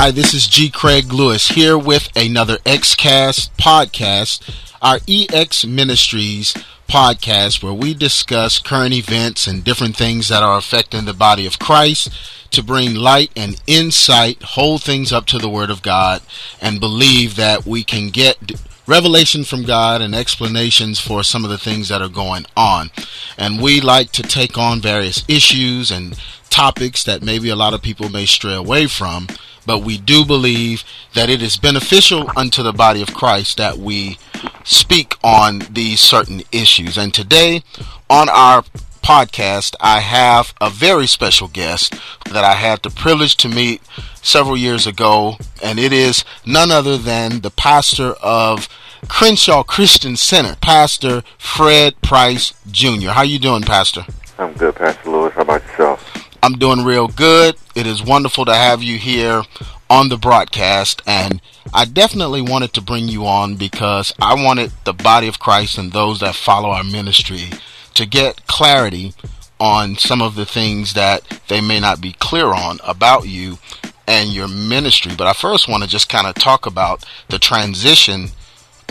Hi, this is G. Craig Lewis here with another XCast podcast, our EX Ministries podcast, where we discuss current events and different things that are affecting the body of Christ to bring light and insight, hold things up to the Word of God, and believe that we can get revelation from God and explanations for some of the things that are going on. And we like to take on various issues and topics that maybe a lot of people may stray away from but we do believe that it is beneficial unto the body of Christ that we speak on these certain issues. And today on our podcast, I have a very special guest that I had the privilege to meet several years ago, and it is none other than the pastor of Crenshaw Christian Center, Pastor Fred Price Jr. How you doing, Pastor? I'm good, Pastor Lewis. How about yourself? I'm doing real good. It is wonderful to have you here on the broadcast and I definitely wanted to bring you on because I wanted the body of Christ and those that follow our ministry to get clarity on some of the things that they may not be clear on about you and your ministry. But I first want to just kind of talk about the transition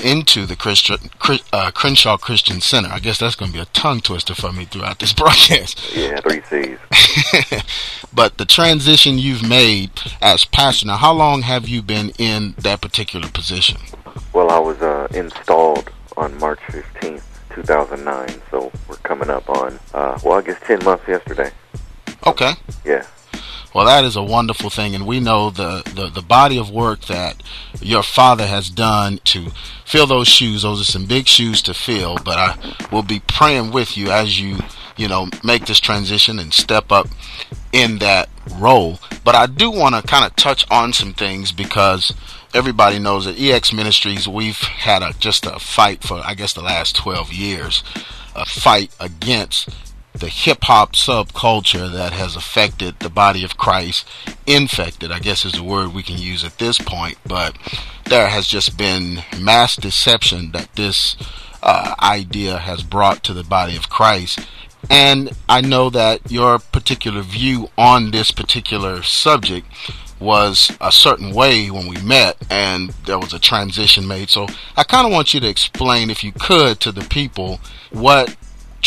into the Christian, uh, Crenshaw Christian Center. I guess that's going to be a tongue twister for me throughout this broadcast. Yeah, three C's. but the transition you've made as pastor. Now, how long have you been in that particular position? Well, I was uh, installed on March 15th, 2009. So we're coming up on, uh, well, I guess 10 months yesterday. Okay. Yeah. Well, that is a wonderful thing, and we know the, the, the body of work that your father has done to fill those shoes. Those are some big shoes to fill, but I will be praying with you as you, you know, make this transition and step up in that role. But I do want to kind of touch on some things because everybody knows that EX Ministries, we've had a, just a fight for, I guess, the last 12 years, a fight against the hip hop subculture that has affected the body of Christ, infected, I guess is the word we can use at this point, but there has just been mass deception that this uh, idea has brought to the body of Christ. And I know that your particular view on this particular subject was a certain way when we met and there was a transition made. So I kind of want you to explain, if you could, to the people what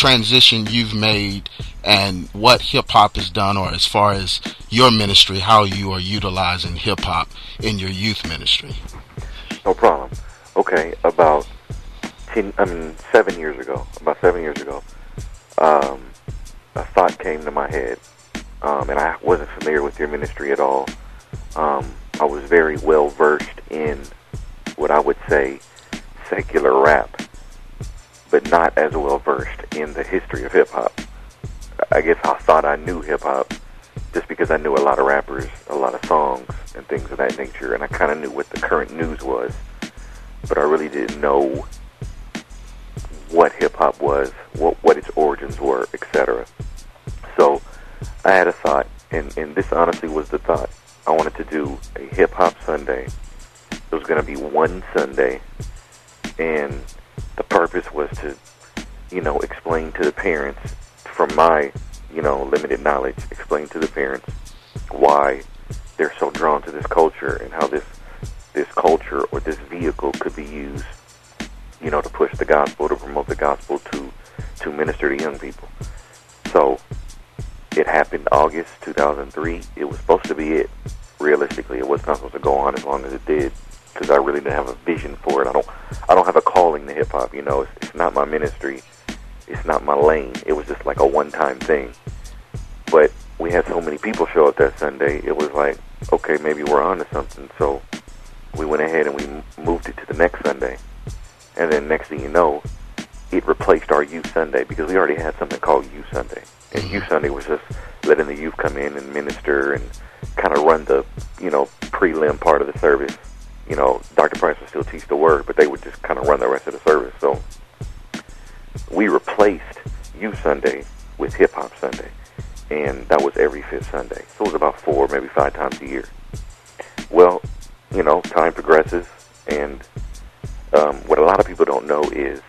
transition you've made and what hip hop has done, or as far as your ministry, how you are utilizing hip hop in your youth ministry. No problem. Okay, about ten, I mean, seven years ago, about seven years ago, um, a thought came to my head, um, and I wasn't familiar with your ministry at all. Um, I was very well versed in what I would say secular rap but not as well versed in the history of hip hop. I guess I thought I knew hip hop just because I knew a lot of rappers, a lot of songs, and things of that nature, and I kind of knew what the current news was, but I really didn't know what hip hop was, what what its origins were, etc. So I had a thought, and and this honestly was the thought. I wanted to do a hip hop Sunday. It was going to be one Sunday, and the purpose was to, you know, explain to the parents, from my, you know, limited knowledge, explain to the parents why they're so drawn to this culture and how this this culture or this vehicle could be used, you know, to push the gospel, to promote the gospel, to to minister to young people. So it happened August 2003. It was supposed to be it. Realistically, it was not supposed to go on as long as it did because I really didn't have a vision for it. I don't I don't have a calling to hip hop. You know, it's, it's not my ministry. It's not my lane. It was just like a one time thing. But we had so many people show up that Sunday. It was like, okay, maybe we're on to something. So we went ahead and we moved it to the next Sunday. And then next thing you know, it replaced our Youth Sunday because we already had something called Youth Sunday. And Youth mm-hmm. Sunday was just letting the youth come in and minister and kind of run the, you know, prelim part of the service you know, Dr. Price would still teach the word, but they would just kind of run the rest of the service. So we replaced Youth Sunday with Hip Hop Sunday, and that was every fifth Sunday. So it was about four, maybe five times a year. Well, you know, time progresses, and um, what a lot of people don't know is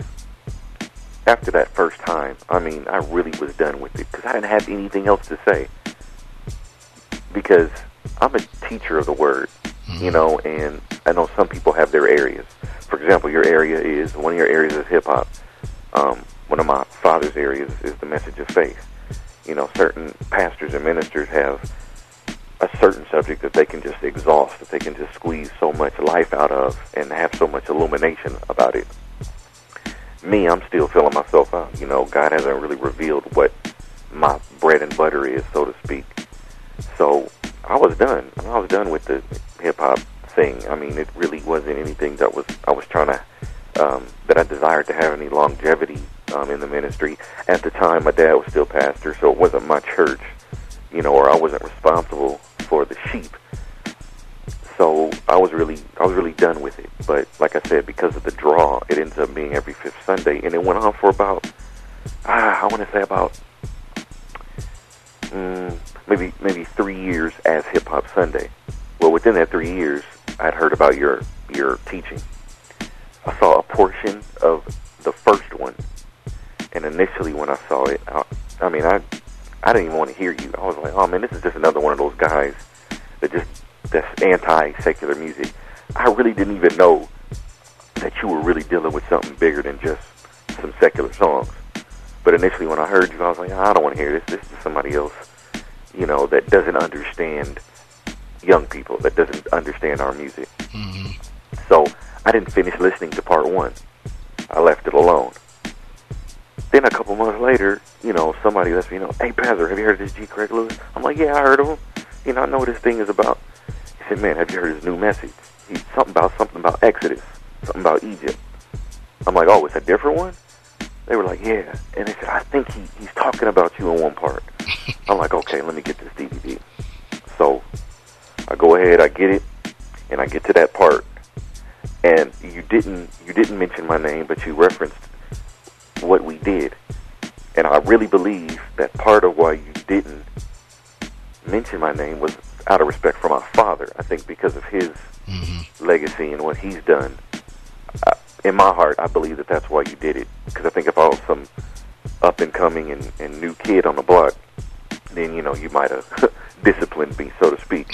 after that first time, I mean, I really was done with it because I didn't have anything else to say. Because I'm a teacher of the word, you know, and I know some people have their areas. For example, your area is one of your areas is hip hop. Um, one of my father's areas is the message of faith. You know, certain pastors and ministers have a certain subject that they can just exhaust, that they can just squeeze so much life out of and have so much illumination about it. Me, I'm still filling myself out. You know, God hasn't really revealed what my bread and butter is, so to speak. So I was done. I was done with the hip hop thing. I mean, it really wasn't anything that was I was trying to um, that I desired to have any longevity um, in the ministry. At the time, my dad was still pastor, so it wasn't my church, you know, or I wasn't responsible for the sheep. So I was really I was really done with it. But like I said, because of the draw, it ends up being every fifth Sunday, and it went on for about ah, I want to say about mm, maybe maybe three years as Hip Hop Sunday. Well, within that three years, I'd heard about your your teaching. I saw a portion of the first one, and initially when I saw it, I, I mean, I I didn't even want to hear you. I was like, oh man, this is just another one of those guys that just that's anti secular music. I really didn't even know that you were really dealing with something bigger than just some secular songs. But initially, when I heard you, I was like, I don't want to hear this. This is somebody else, you know, that doesn't understand young people, that doesn't understand our music. Mm-hmm. So I didn't finish listening to part one. I left it alone. Then a couple months later, you know, somebody lets me know, hey, Pastor, have you heard of this G. Craig Lewis? I'm like, yeah, I heard of him. You know, I know what this thing is about. He said, man, have you heard his new message? He's something about something about Exodus, something about Egypt. I'm like, oh, it's a different one? They were like, yeah. And they said, I think he, he's talking about you in one part. I'm like, okay, let me get this DVD. So I go ahead, I get it, and I get to that part. And you didn't you didn't mention my name, but you referenced what we did. And I really believe that part of why you didn't mention my name was out of respect for my father. I think because of his Mm-hmm. legacy and what he's done. I, in my heart, I believe that that's why you did it. Because I think if I was some up and coming and, and new kid on the block, then you know you might have disciplined me, so to speak.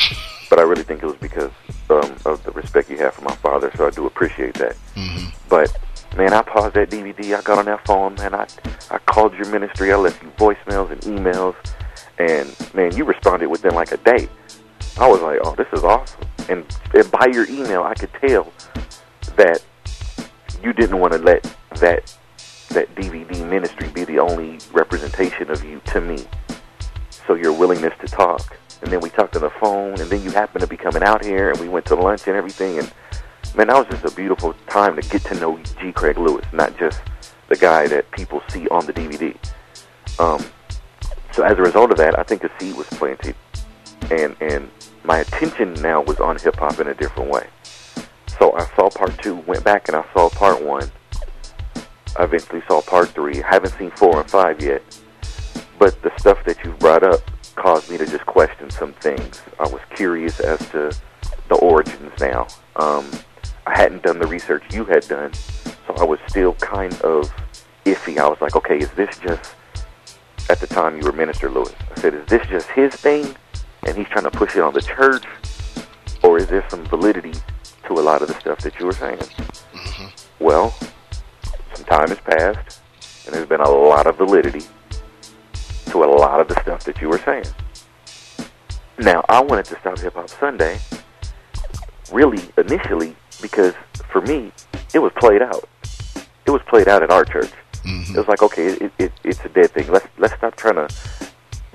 But I really think it was because um, of the respect you have for my father. So I do appreciate that. Mm-hmm. But man, I paused that DVD. I got on that phone, man. I I called your ministry. I left you voicemails and emails, and man, you responded within like a day. I was like, oh, this is awesome. And, and by your email, I could tell that you didn't want to let that that DVD ministry be the only representation of you to me. So your willingness to talk, and then we talked on the phone, and then you happened to be coming out here, and we went to lunch and everything, and man, that was just a beautiful time to get to know G. Craig Lewis, not just the guy that people see on the DVD. Um, so as a result of that, I think a seed was planted, and and my attention now was on hip hop in a different way. So I saw part two, went back and I saw part one. I eventually saw part three. I haven't seen four and five yet, but the stuff that you brought up caused me to just question some things. I was curious as to the origins now. Um, I hadn't done the research you had done, so I was still kind of iffy. I was like, okay, is this just at the time you were Minister Lewis? I said, is this just his thing, and he's trying to push it on the church, or is there some validity to a lot of the stuff that you were saying? Mm-hmm. Well, some time has passed, and there's been a lot of validity to a lot of the stuff that you were saying. Now, I wanted to start Hip Hop Sunday really initially because for me, it was played out. It was played out at our church. Mm-hmm. It was like, okay, it, it, it's a dead thing. Let's let's stop trying to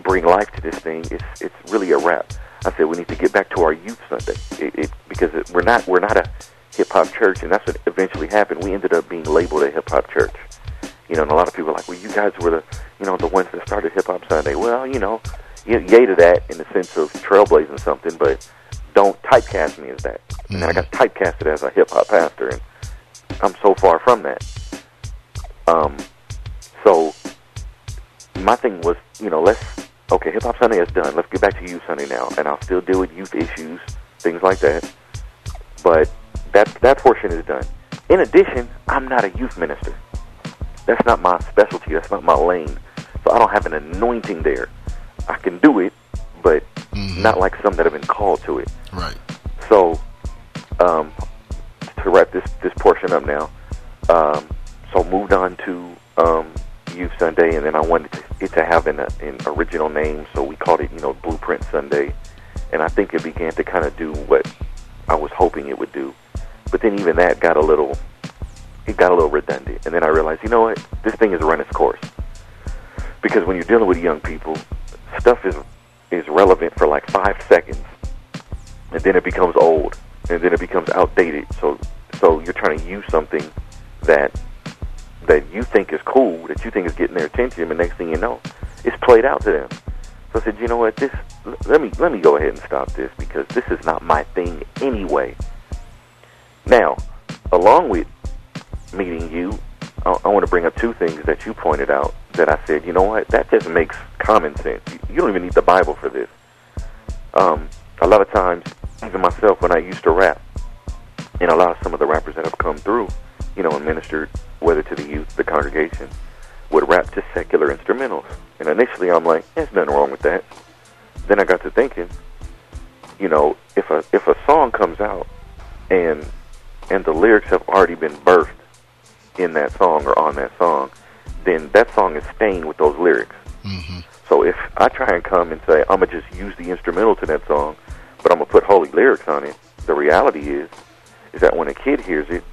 bring life to this thing. It's it's really a wrap. I said we need to get back to our youth Sunday it, it, because it, we're not we're not a hip hop church, and that's what eventually happened. We ended up being labeled a hip hop church. You know, and a lot of people are like, well, you guys were the you know the ones that started hip hop Sunday. Well, you know, yay to that in the sense of trailblazing something, but don't typecast me as that. And I got typecasted as a hip hop pastor, and I'm so far from that. Um, so my thing was, you know, let's okay, Hip Hop Sunday is done. Let's get back to Youth Sunday now, and I'll still deal with youth issues, things like that. But that that portion is done. In addition, I'm not a youth minister. That's not my specialty. That's not my lane. So I don't have an anointing there. I can do it, but Mhm. not like some that have been called to it. Right. So um, to wrap this this portion up now. Um, so moved on to um, Youth Sunday, and then I wanted to, it to have an, an original name, so we called it, you know, Blueprint Sunday. And I think it began to kind of do what I was hoping it would do. But then even that got a little, it got a little redundant. And then I realized, you know what, this thing has run its course. Because when you're dealing with young people, stuff is is relevant for like five seconds, and then it becomes old, and then it becomes outdated. So so you're trying to use something that that you think is cool, that you think is getting their attention, and next thing you know, it's played out to them. So I said, you know what, this let me let me go ahead and stop this because this is not my thing anyway. Now, along with meeting you, I, I want to bring up two things that you pointed out that I said, you know what, that just makes common sense. You, you don't even need the Bible for this. Um, a lot of times, even myself, when I used to rap, and a lot of some of the rappers that have come through, you know, and ministered, whether to the youth, the congregation, would rap to secular instrumentals. And initially, I'm like, there's nothing wrong with that. Then I got to thinking, you know, if a if a song comes out and and the lyrics have already been birthed in that song or on that song, then that song is stained with those lyrics. Mm-hmm. So if I try and come and say I'm gonna just use the instrumental to that song, but I'm gonna put holy lyrics on it, the reality is, is that when a kid hears it,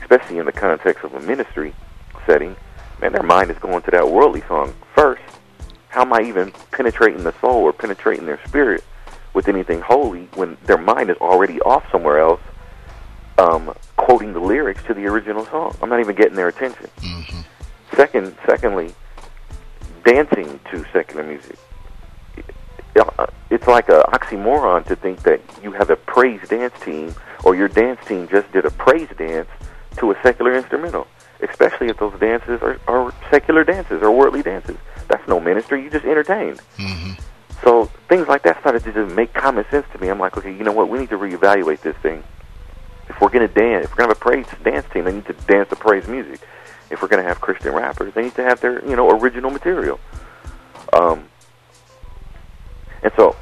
especially in the context of a ministry setting, man, their mind is going to that worldly song first. How am I even penetrating the soul or penetrating their spirit with anything holy when their mind is already off somewhere else, um, quoting the lyrics to the original song? I'm not even getting their attention. Mm-hmm. Second, secondly, dancing to secular music. Uh, It's like a oxymoron to think that you have a praise dance team or your dance team just did a praise dance to a secular instrumental, especially if those dances are, are secular dances or worldly dances. That's no ministry. You just entertained. Mm-hmm. So things like that started to just make common sense to me. I'm like, okay, you know what? We need to reevaluate this thing. If we're going to dance, if we're going to have a praise dance team, they need to dance to praise music. If we're going to have Christian rappers, they need to have their, you know, original material. Um, and so,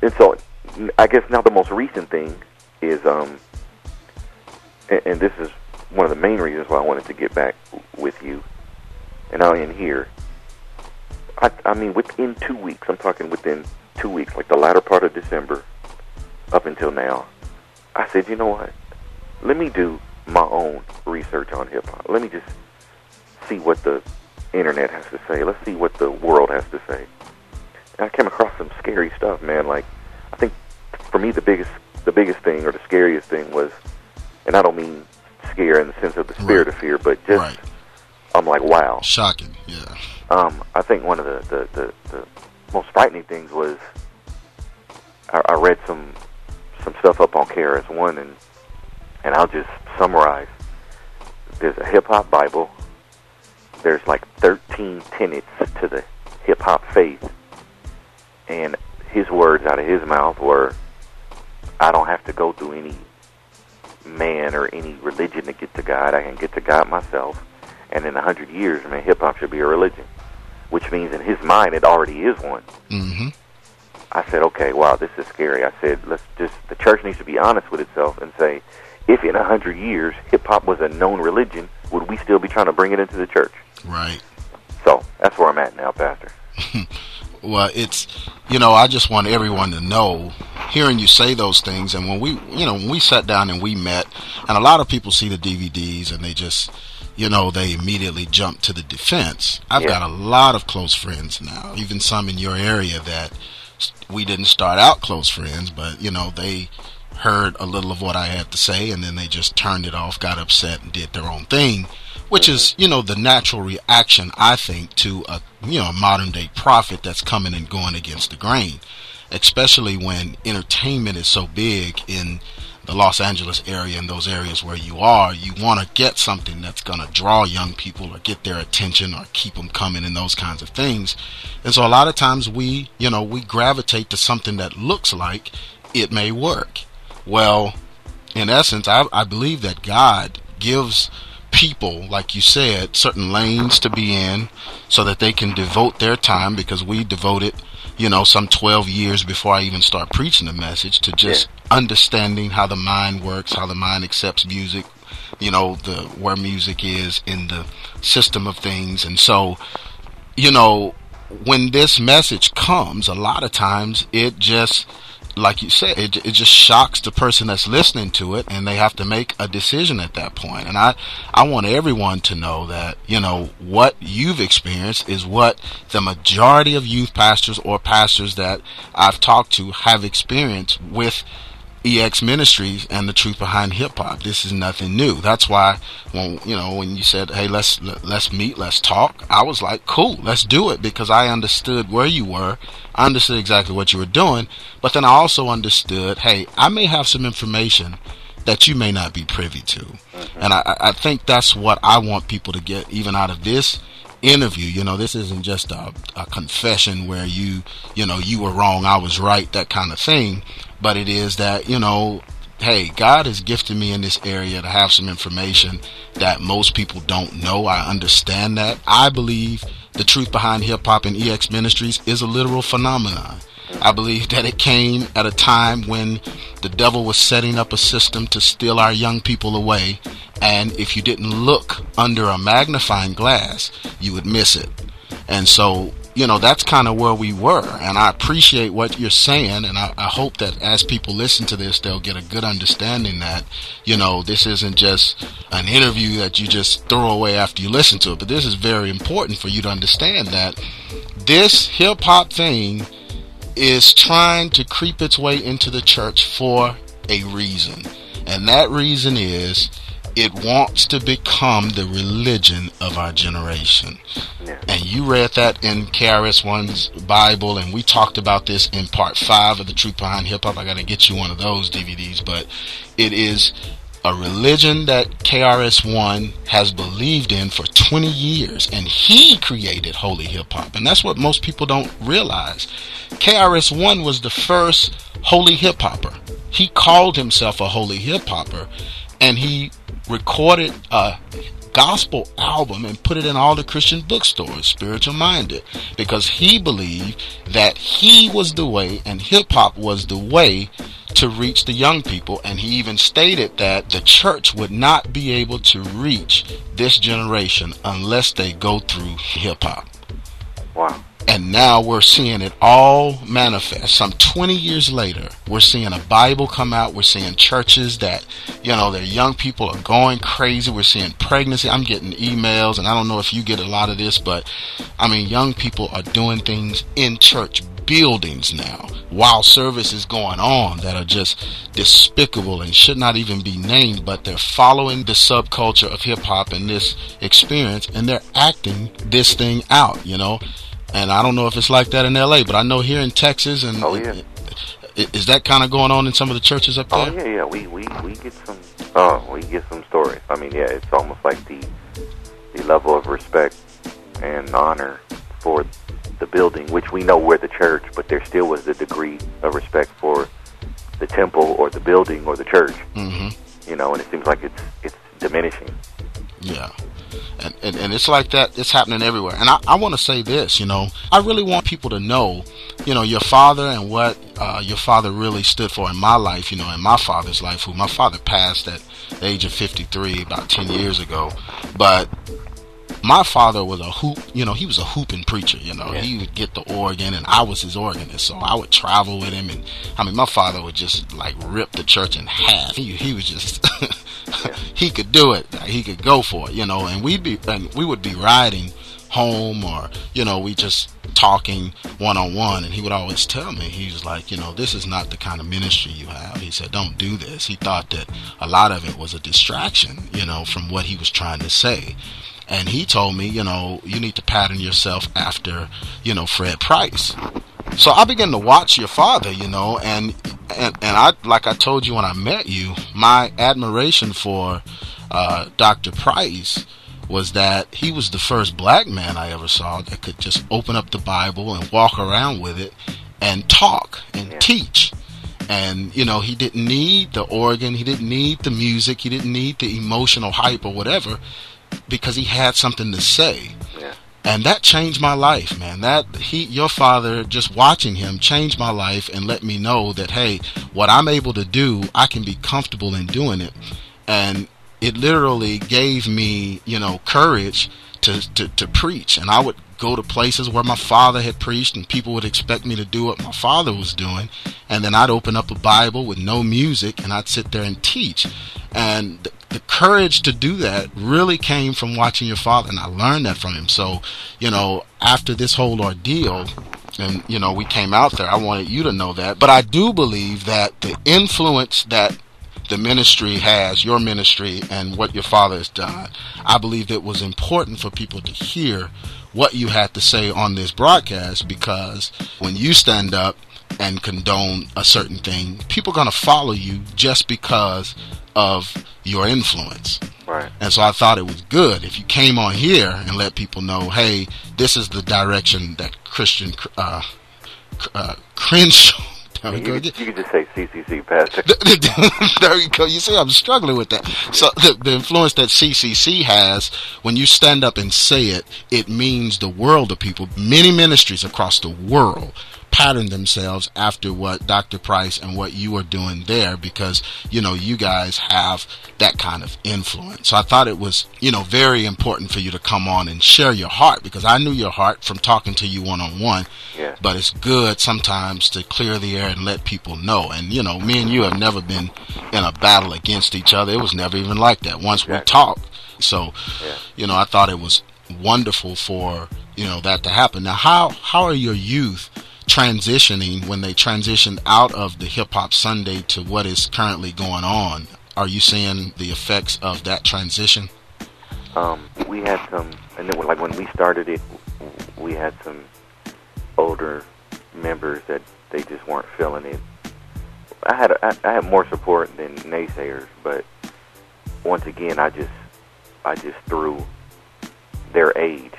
and so, I guess now the most recent thing is, um, and, and this is one of the main reasons why I wanted to get back with you, and I'll here. I, I mean, within two weeks, I'm talking within two weeks, like the latter part of December, up until now, I said, you know what? Let me do my own research on hip hop. Let me just see what the internet has to say. Let's see what the world has to say. And I came across some scary stuff, man. Like, I think for me, the biggest, the biggest thing or the scariest thing was, and I don't mean scare in the sense of the spirit Right. of fear, but just, Right. I'm like, wow. Shocking. Yeah. Um, I think one of the, the, the, the most frightening things was I, I read some some stuff up on KRS One, and and I'll just summarize. There's a hip hop Bible. There's like 13 tenets to the hip hop faith, and his words out of his mouth were, "I don't have to go through any man or any religion to get to God. I can get to God myself." And in a hundred years, man, hip hop should be a religion, which means in his mind it already is one. Mm-hmm. I said, okay, wow, this is scary. I said, let's just the church needs to be honest with itself and say, if in a hundred years hip hop was a known religion, would we still be trying to bring it into the church? Right. So that's where I'm at now, Pastor. Well, it's you know I just want everyone to know, hearing you say those things, and when we you know when we sat down and we met, and a lot of people see the DVDs and they just you know they immediately jump to the defense. I've Yeah. got a lot of close friends now, even some in your area that we didn't start out close friends, but you know they heard a little of what I had to say and then they just turned it off, got upset and did their own thing, which is, you know, the natural reaction I think to a, you know, modern day prophet that's coming and going against the grain, especially when entertainment is so big in the Los Angeles area and those areas where you are, you want to get something that's going to draw young people or get their attention or keep them coming and those kinds of things. And so a lot of times we, you know, we gravitate to something that looks like it may work. Well, in essence, I, I believe that God gives people, like you said, certain lanes to be in so that they can devote their time because we devoted, you know, some 12 years before I even start preaching the message to just yeah. understanding how the mind works, how the mind accepts music, you know, the where music is in the system of things. And so, you know, when this message comes, a lot of times it just like you said, it, it just shocks the person that's listening to it, and they have to make a decision at that point. And I, I want everyone to know that you know what you've experienced is what the majority of youth pastors or pastors that I've talked to have experienced with EX Ministries and the truth behind hip hop. This is nothing new. That's why when you know when you said, "Hey, let's let's meet, let's talk," I was like, "Cool, let's do it," because I understood where you were, I understood exactly what you were doing, but then I also understood, "Hey, I may have some information." That you may not be privy to, mm-hmm. and I, I think that's what I want people to get even out of this interview. You know, this isn't just a, a, confession where you, you know, you were wrong, I was right, that kind of thing but it is that, you know, hey, God has gifted me in this area to have some information that most people don't know. I understand that. I believe the truth behind hip hop and EX Ministries is a literal phenomenon. I believe that it came at a time when the devil was setting up a system to steal our young people away. And if you didn't look under a magnifying glass, you would miss it. And so you know, that's kind of where we were. And I appreciate what you're saying. And I, I, hope that as people listen to this, they'll get a good understanding that, you know, this isn't just an interview that you just throw away after you listen to it. But this is very important for you to understand that this hip hop thing is trying to creep its way into the church for a reason. And that reason is it wants to become the religion of our generation. Yeah. And you read that in KRS One's Bible, and we talked about this in part five of the Truth Behind Hip Hop. I got to get you one of those DVDs, but it is a religion that KRS One has believed in for 20 years, and he created holy hip hop, and that's what most people don't realize. KRS One was the first holy hip hopper. He called himself a holy hip hopper, and he recorded a gospel album and put it in all the Christian bookstores, spiritual minded, because he believed that he was the way and hip hop was the way to reach the young people. And he even stated that the church would not be able to reach this generation unless they go through hip hop. Wow. And now we're seeing it all manifest. Some 20 years later, we're seeing a Bible come out. We're seeing churches that, you know, their young people are going crazy. We're seeing pregnancy. I'm getting emails, and I don't know if you get a lot of this, but I mean, young people are doing things in church buildings now while service is going on that are just despicable and should not even be named, but they're following the subculture of hip hop and this experience and they're acting this thing out, you know and I don't know if it's like that in L.A., but I know here in Texas and oh yeah, is that kind of going on in some of the churches up there? Oh yeah, yeah. We we we get some. Oh, we get some stories. I mean, yeah, it's almost like the the level of respect and honor for the building, which we know we're the church, but there still was the degree of respect for the temple or the building or the church. Mm-hmm. You know, and it seems like it's it's diminishing. Yeah and, and, and it's like that it's happening everywhere and i, I want to say this you know i really want people to know you know your father and what uh, your father really stood for in my life you know in my father's life who my father passed at the age of 53 about 10 years ago but my father was a hoop, you know, he was a hooping preacher, you know. Yeah. He would get the organ and I was his organist. So I would travel with him and I mean my father would just like rip the church in half. He he was just he could do it. He could go for it, you know, and we'd be and we would be riding home or you know we just talking one on one and he would always tell me he was like you know this is not the kind of ministry you have he said don't do this he thought that a lot of it was a distraction you know from what he was trying to say and he told me, you know, you need to pattern yourself after, you know, Fred Price. So I began to watch your father, you know, and and and I like I told you when I met you, my admiration for uh, Dr. Price was that he was the first black man I ever saw that could just open up the Bible and walk around with it and talk and teach. And you know, he didn't need the organ, he didn't need the music, he didn't need the emotional hype or whatever because he had something to say. Yeah. And that changed my life, man. That he, your father, just watching him changed my life and let me know that hey, what I'm able to do, I can be comfortable in doing it. And it literally gave me, you know, courage to, to, to preach. And I would go to places where my father had preached and people would expect me to do what my father was doing. And then I'd open up a Bible with no music and I'd sit there and teach. And the, the courage to do that really came from watching your father. And I learned that from him. So, you know, after this whole ordeal, and you know we came out there i wanted you to know that but i do believe that the influence that the ministry has, your ministry, and what your father has done. I believe it was important for people to hear what you had to say on this broadcast because when you stand up and condone a certain thing, people are going to follow you just because of your influence. Right. And so I thought it was good if you came on here and let people know, hey, this is the direction that Christian uh, uh, Crenshaw you, could, you could just say CCC, Pastor. there you go. You see, I'm struggling with that. So the, the influence that CCC has, when you stand up and say it, it means the world to people. Many ministries across the world pattern themselves after what Dr. Price and what you are doing there because, you know, you guys have that kind of influence. So I thought it was, you know, very important for you to come on and share your heart because I knew your heart from talking to you one on one. But it's good sometimes to clear the air and let people know. And, you know, me and you have never been in a battle against each other. It was never even like that once we talked. So, yeah. you know, I thought it was wonderful for, you know, that to happen. Now, how, how are your youth transitioning when they transitioned out of the hip hop Sunday to what is currently going on? Are you seeing the effects of that transition? Um, we had some, and then like when we started it, we had some older members that they just weren't feeling it. I had I, had more support than naysayers, but once again, I just I just threw their age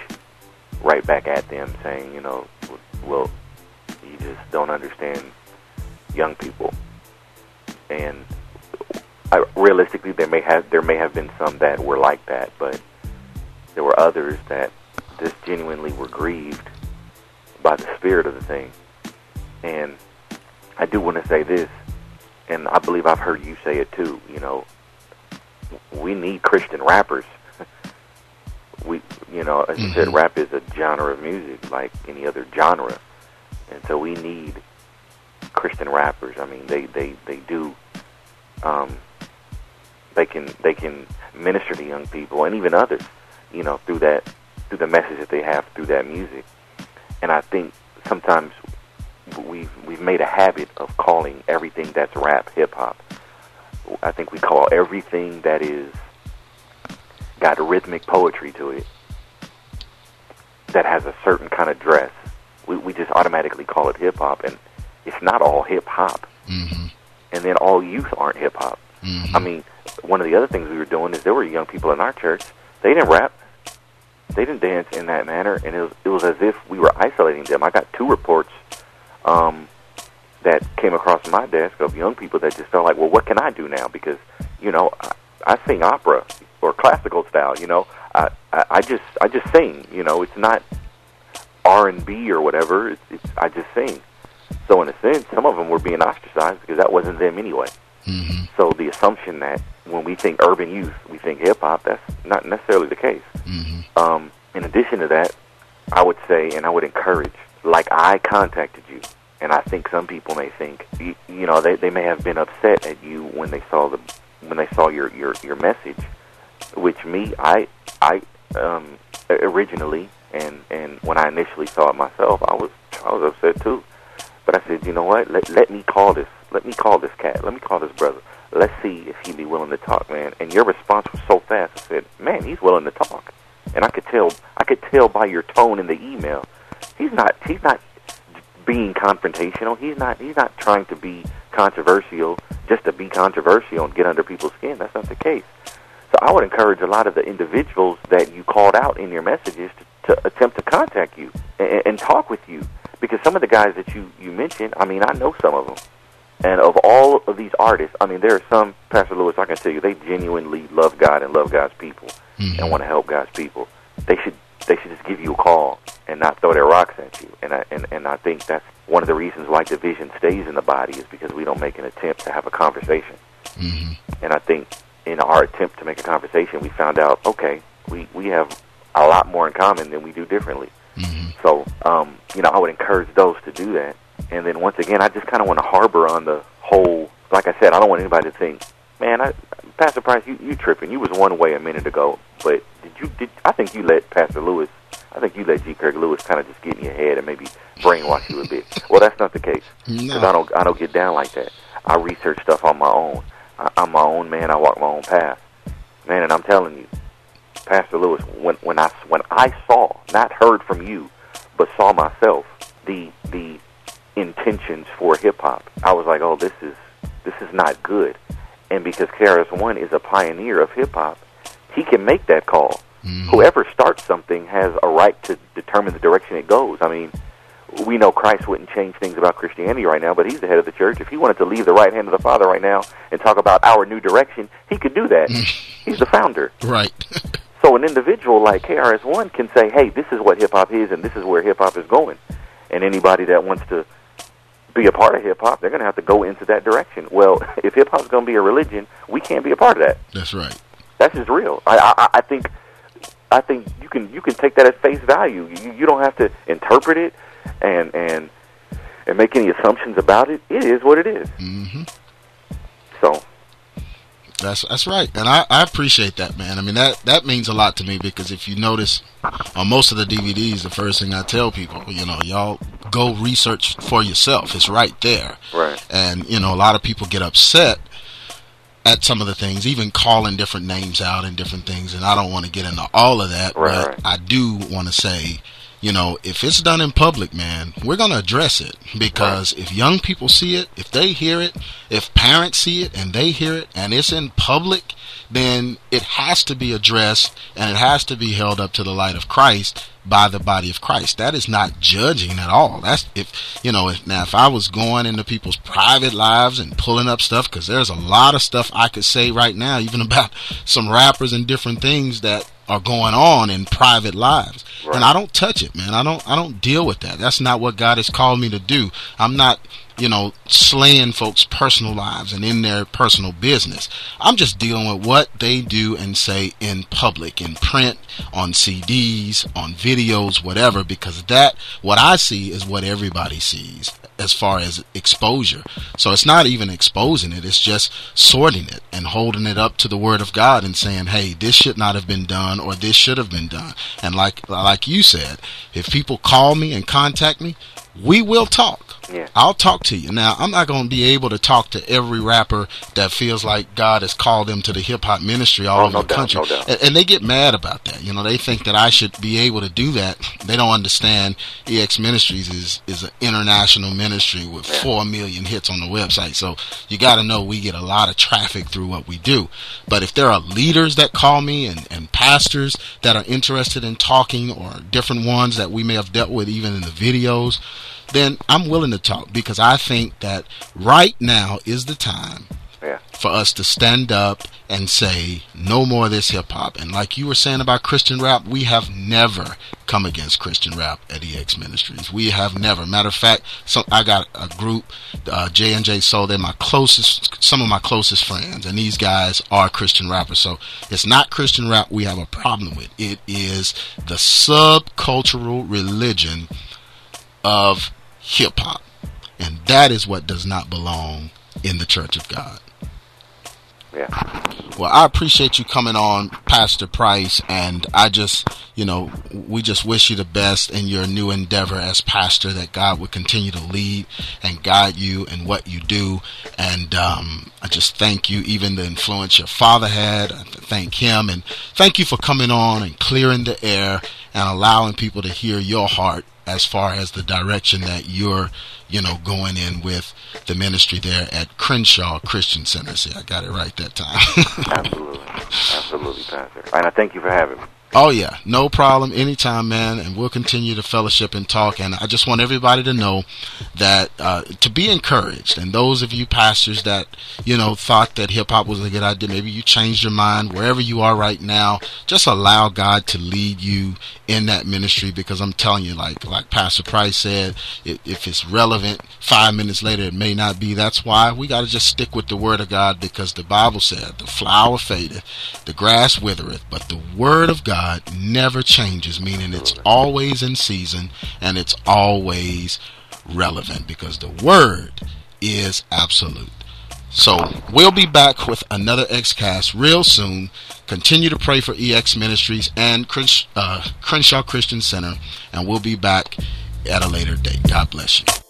right back at them, saying, you know, well, just don't understand young people. And I, realistically, there may have there may have been some that were like that, but there were others that just genuinely were grieved by the spirit of the thing. And I do want to say this, and I believe I've heard you say it too. You know, we need Christian rappers. we, you know, as you mm-hmm. said, rap is a genre of music like any other genre and so we need Christian rappers. I mean, they they they do. Um, they can they can minister to young people and even others, you know, through that through the message that they have through that music. And I think sometimes we've we've made a habit of calling everything that's rap hip hop. I think we call everything that is got rhythmic poetry to it that has a certain kind of dress we, we just automatically call it hip hop, and it's not all hip hop. Mm-hmm. And then all youth aren't hip hop. Mm-hmm. I mean, one of the other things we were doing is there were young people in our church. They didn't rap. They didn't dance in that manner, and it was it was as if we were isolating them. I got two reports um, that came across my desk of young people that just felt like, well, what can I do now? Because you know, I, I sing opera or classical style. You know, I, I I just I just sing. You know, it's not R and B or whatever. It's, it's, I just sing. So in a sense, some of them were being ostracized because that wasn't them anyway. Mm-hmm. So the assumption that when we think urban youth, we think hip hop, that's not necessarily the case. Mm-hmm. Um, in addition to that, I would say, and I would encourage, like I contacted you, and I think some people may think, you, you know, they they may have been upset at you when they saw the when they saw your your your message, which me, I I um, originally and and when I initially saw it myself, I was I was upset too. But I said, you know what? Let let me call this. Let me call this cat. Let me call this brother. Let's see if he'd be willing to talk, man. And your response was so fast. I said, man, he's willing to talk. And I could tell. I could tell by your tone in the email. He's not. He's not being confrontational. He's not. He's not trying to be controversial just to be controversial and get under people's skin. That's not the case. So I would encourage a lot of the individuals that you called out in your messages to to attempt to contact you and, and talk with you because some of the guys that you you mentioned, I mean, I know some of them, And of all of these artists, I mean, there are some, Pastor Lewis, I can tell you, they genuinely love God and love God's people Mhm. and want to help God's people. They should they should just give you a call and not throw their rocks at you. And I and, and I think that's one of the reasons why division stays in the body is because we don't make an attempt to have a conversation. Mhm. And I think in our attempt to make a conversation, we found out, okay, we we have a lot more in common than we do differently. Mhm. So, um, you know, I would encourage those to do that. And then once again, I just kind of want to harbor on the whole. Like I said, I don't want anybody to think, man, I, Pastor Price, you you tripping? You was one way a minute ago, but did you? Did I think you let Pastor Lewis? I think you let G. Craig Lewis kind of just get in your head and maybe brainwash you a bit. Well, that's not the case because I don't I don't get down like that. I research stuff on my own. I, I'm my own man. I walk my own path, man. And I'm telling you, Pastor Lewis, when when I when I saw, not heard from you, but saw myself, the the intentions for hip hop, I was like, oh, this is this is not good. And because KRS One is a pioneer of hip hop, he can make that call. Mhm. Whoever starts something has a right to determine the direction it goes. I mean, we know Christ wouldn't change things about Christianity right now, but he's the head of the church. If he wanted to leave the right hand of the Father right now and talk about our new direction, he could do that. he's the founder. Right. So an individual like KRS-One can say, "Hey, this is what hip hop is, and this is where hip hop is going." And anybody that wants to be a part of hip hop, they're going to have to go into that direction. Well, if hip hop's going to be a religion, we can't be a part of that. That's right. That's just real. I, I, I think, I think you can you can take that at face value. You, you don't have to interpret it and and and make any assumptions about it. It is what it is. hmm So That's that's right, and I, I appreciate that, man. I mean that that means a lot to me because if you notice on most of the DVDs, the first thing I tell people, you know, y'all go research for yourself. It's right there, right, and you know, a lot of people get upset at some of the things, even calling different names out and different things, and I don't want to get into all of that, Right, but right. I do want to say. You know, if it's done in public, man, we're going to address it because if young people see it, if they hear it, if parents see it and they hear it and it's in public, then it has to be addressed and it has to be held up to the light of Christ by the body of Christ. That is not judging at all. That's if, you know, if, now if I was going into people's private lives and pulling up stuff, cause there's a lot of stuff I could say right now, even about some rappers and different things that are going on in private lives. Right. And I don't touch it, man. I don't, I don't deal with that. That's not what God has called me to do. I'm not, you know, slaying folks' personal lives and in their personal business. I'm just dealing with what they do and say in public, in print, on CDs, on videos, whatever, because that, what I see is what everybody sees as far as exposure. So it's not even exposing it, it's just sorting it and holding it up to the word of God and saying, "Hey, this should not have been done or this should have been done." And like like you said, if people call me and contact me, we will talk. Yeah. I'll talk to you. Now, I'm not going to be able to talk to every rapper that feels like God has called them to the hip hop ministry all Oh, over no the doubt, country. no. And, and they get mad about that. You know, they think that I should be able to do that. They don't understand EX Ministries is is an international ministry with Yeah. 4 million hits on the website. So, you got to know we get a lot of traffic through what we do. But if there are leaders that call me and and pastors that are interested in talking or different ones that we may have dealt with even in the videos, then I'm willing to talk because I think that right now is the time yeah, for us to stand up and say no more of this hip hop. And like you were saying about Christian rap, we have never come against Christian rap at EX Ministries. We have never. Matter of fact, so I got a group, uh, J and J Soul. They're my closest, some of my closest friends, and these guys are Christian rappers. So it's not Christian rap we have a problem with. It is the subcultural religion of hip hop, and that is what does not belong in the Church of God. yeah. Well, I appreciate you coming on, Pastor Price, and I just, you know, we just wish you the best in your new endeavor as pastor. That God would continue to lead and guide you in what you do, and um, I just thank you, even the influence your father had. I thank him, and thank you for coming on and clearing the air and allowing people to hear your heart as far as the direction that you're, you know, going in with the ministry there at Crenshaw Christian Center. See, I got it right that time. Absolutely, absolutely, Pastor. And I thank you for having me. Oh yeah, no problem. Anytime, man. And we'll continue to fellowship and talk. And I just want everybody to know that uh, to be encouraged. And those of you pastors that you know thought that hip hop was a good idea, maybe you changed your mind. Wherever you are right now, just allow God to lead you in that ministry. Because I'm telling you, like like Pastor Price said, if it's relevant five minutes later, it may not be. That's why we got to just stick with the Word of God. Because the Bible said, "The flower fadeth, the grass withereth, but the Word of God." God never changes, meaning it's always in season and it's always relevant because the word is absolute. So we'll be back with another XCast real soon. Continue to pray for EX Ministries and uh, Crenshaw Christian Center, and we'll be back at a later date. God bless you.